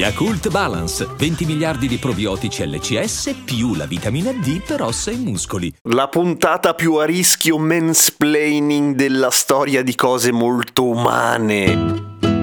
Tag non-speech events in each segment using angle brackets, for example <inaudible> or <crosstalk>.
Yakult Balance, 20 miliardi di probiotici LCS più la vitamina D per ossa e muscoli. La puntata più a rischio mansplaining della storia di cose molto umane.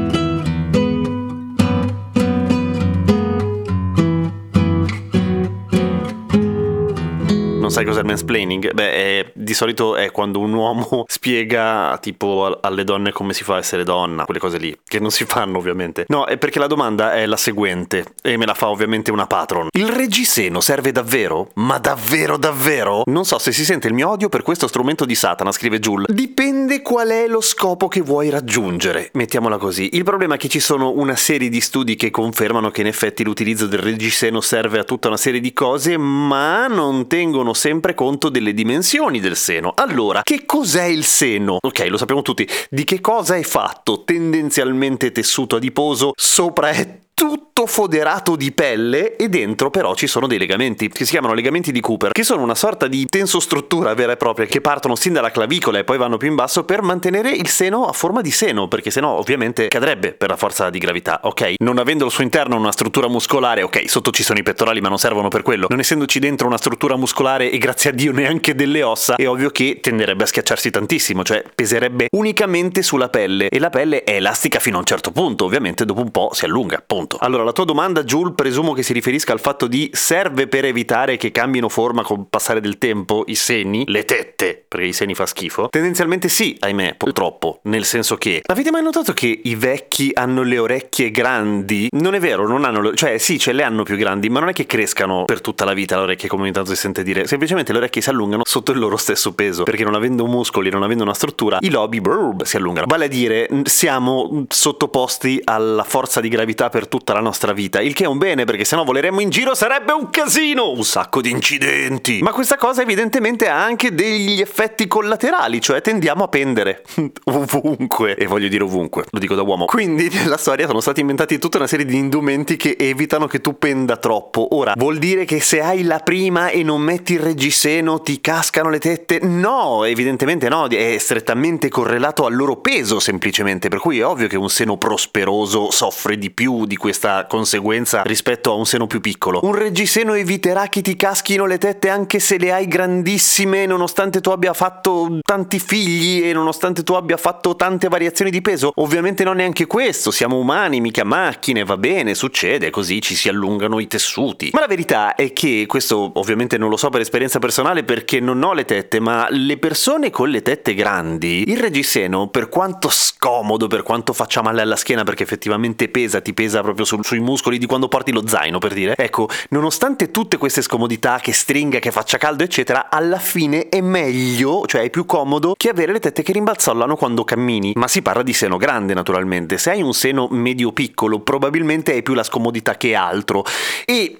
Non sai cos'è il mansplaining? Beh, è, di solito è quando un uomo <laughs> spiega tipo alle donne come si fa a essere donna, quelle cose lì, che non si fanno ovviamente. No, è perché la domanda è la seguente, e me la fa ovviamente una patron. Il reggiseno serve davvero? Ma davvero davvero? Non so se si sente il mio odio per questo strumento di Satana, scrive Jules. Dipende qual è lo scopo che vuoi raggiungere, mettiamola così. Il problema è che ci sono una serie di studi che confermano che in effetti l'utilizzo del reggiseno serve a tutta una serie di cose, ma non tengono sempre conto delle dimensioni del seno. Allora, che cos'è il seno? Ok, lo sappiamo tutti. Di che cosa è fatto? Tendenzialmente tessuto adiposo, sopra è tutto foderato di pelle e dentro però ci sono dei legamenti che si chiamano legamenti di Cooper che sono una sorta di tensostruttura vera e propria che partono sin dalla clavicola e poi vanno più in basso per mantenere il seno a forma di seno perché sennò ovviamente cadrebbe per la forza di gravità ok? Non avendo al suo interno una struttura muscolare ok sotto ci sono i pettorali ma non servono per quello. Non essendoci dentro una struttura muscolare e grazie a Dio neanche delle ossa è ovvio che tenderebbe a schiacciarsi tantissimo cioè peserebbe unicamente sulla pelle. E la pelle è elastica fino a un certo punto ovviamente dopo un po' si allunga punto punto. Allora, la tua domanda, Jules, presumo che si riferisca al fatto di serve per evitare che cambino forma col passare del tempo i seni, le tette, perché i seni fa schifo? Tendenzialmente sì, ahimè, purtroppo, nel senso che avete mai notato che i vecchi hanno le orecchie grandi? Non è vero, non hanno le... cioè sì, ce le hanno più grandi, ma non è che crescano per tutta la vita le orecchie come ogni tanto si sente dire, semplicemente le orecchie si allungano sotto il loro stesso peso, perché non avendo muscoli, non avendo una struttura, i lobi brrr, si allungano. Vale a dire, siamo sottoposti alla forza di gravità per tutta la nostra vita, il che è un bene perché sennò voleremmo in giro sarebbe un casino, un sacco di incidenti. Ma questa cosa evidentemente ha anche degli effetti collaterali, cioè tendiamo a pendere <laughs> ovunque, e voglio dire ovunque, lo dico da uomo. Quindi nella storia sono stati inventati tutta una serie di indumenti che evitano che tu penda troppo. Ora, vuol dire che se hai la prima e non metti il reggiseno ti cascano le tette? No, evidentemente no, è strettamente correlato al loro peso semplicemente, per cui è ovvio che un seno prosperoso soffre di più di questa conseguenza rispetto a un seno più piccolo. Un reggiseno eviterà che ti caschino le tette anche se le hai grandissime nonostante tu abbia fatto tanti figli e nonostante tu abbia fatto tante variazioni di peso? Ovviamente non neanche questo, siamo umani, mica macchine, va bene, succede, così ci si allungano i tessuti. Ma la verità è che, questo ovviamente non lo so per esperienza personale perché non ho le tette, ma le persone con le tette grandi, il reggiseno, per quanto scomodo, per quanto faccia male alla schiena perché effettivamente pesa, ti pesa proprio su, sui muscoli di quando porti lo zaino, per dire. Ecco, nonostante tutte queste scomodità, che stringa, che faccia caldo, eccetera, alla fine è meglio, cioè è più comodo, che avere le tette che rimbalzolano quando cammini. Ma si parla di seno grande, naturalmente. Se hai un seno medio-piccolo, probabilmente è più la scomodità che altro. E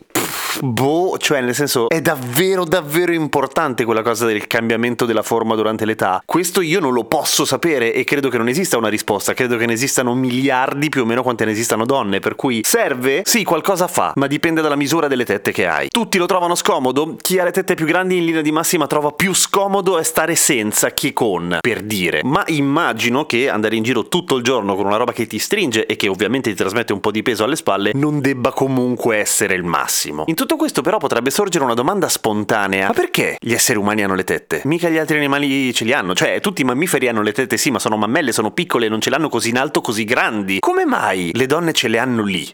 boh, cioè nel senso è davvero davvero importante quella cosa del cambiamento della forma durante l'età. Questo io non lo posso sapere e credo che non esista una risposta, credo che ne esistano miliardi più o meno quante ne esistano donne, per cui serve? Sì, qualcosa fa, ma dipende dalla misura delle tette che hai. Tutti lo trovano scomodo? Chi ha le tette più grandi in linea di massima trova più scomodo è stare senza che con, per dire. Ma immagino che andare in giro tutto il giorno con una roba che ti stringe e che ovviamente ti trasmette un po' di peso alle spalle non debba comunque essere il massimo. In tutto questo però potrebbe sorgere una domanda spontanea. Ma perché gli esseri umani hanno le tette? Mica gli altri animali ce li hanno. Cioè, tutti i mammiferi hanno le tette, sì, ma sono mammelle, sono piccole non ce l'hanno così in alto, così grandi. Come mai le donne ce le hanno lì?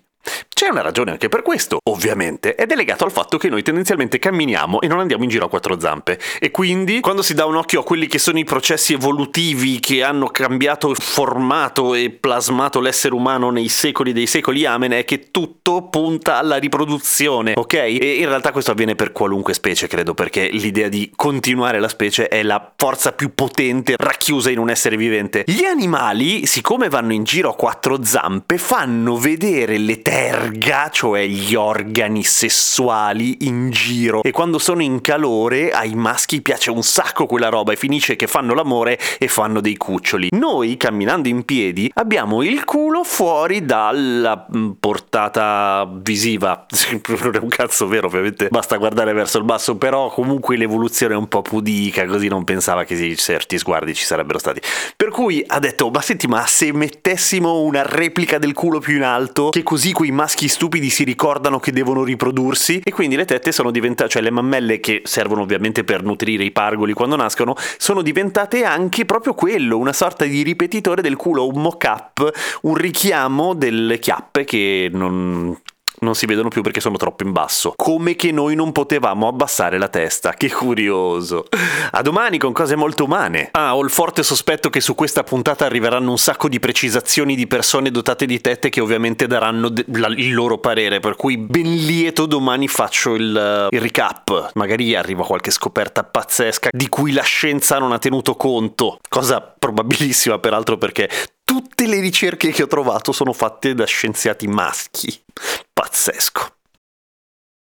C'è una ragione anche per questo, ovviamente, ed è legato al fatto che noi tendenzialmente camminiamo e non andiamo in giro a quattro zampe. E quindi, quando si dà un occhio a quelli che sono i processi evolutivi che hanno cambiato, formato e plasmato l'essere umano nei secoli dei secoli, amen, è che tutto punta alla riproduzione, ok? E in realtà questo avviene per qualunque specie, credo, perché l'idea di continuare la specie è la forza più potente racchiusa in un essere vivente. Gli animali, siccome vanno in giro a quattro zampe, fanno vedere le terre verga, cioè gli organi sessuali in giro e quando sono in calore ai maschi piace un sacco quella roba e finisce che fanno l'amore e fanno dei cuccioli. Noi camminando in piedi abbiamo il culo fuori dalla mm, portata visiva. <laughs> Non è un cazzo vero, ovviamente basta guardare verso il basso, però comunque l'evoluzione è un po' pudica, così non pensava che certi sguardi ci sarebbero stati. Per cui ha detto, ma senti, ma se mettessimo una replica del culo più in alto, che così quei maschi stupidi si ricordano che devono riprodursi e quindi le tette sono diventate, cioè le mammelle che servono ovviamente per nutrire i pargoli quando nascono, sono diventate anche proprio quello, una sorta di ripetitore del culo, un mock-up, un richiamo delle chiappe che non non si vedono più perché sono troppo in basso. Come che noi non potevamo abbassare la testa. Che curioso. A domani con cose molto umane. Ah, ho il forte sospetto che su questa puntata arriveranno un sacco di precisazioni di persone dotate di tette che ovviamente daranno de- la- il loro parere. Per cui ben lieto domani faccio il, il recap. Magari arriva qualche scoperta pazzesca di cui la scienza non ha tenuto conto. Cosa probabilissima peraltro perché tutte le ricerche che ho trovato sono fatte da scienziati maschi pazzesco.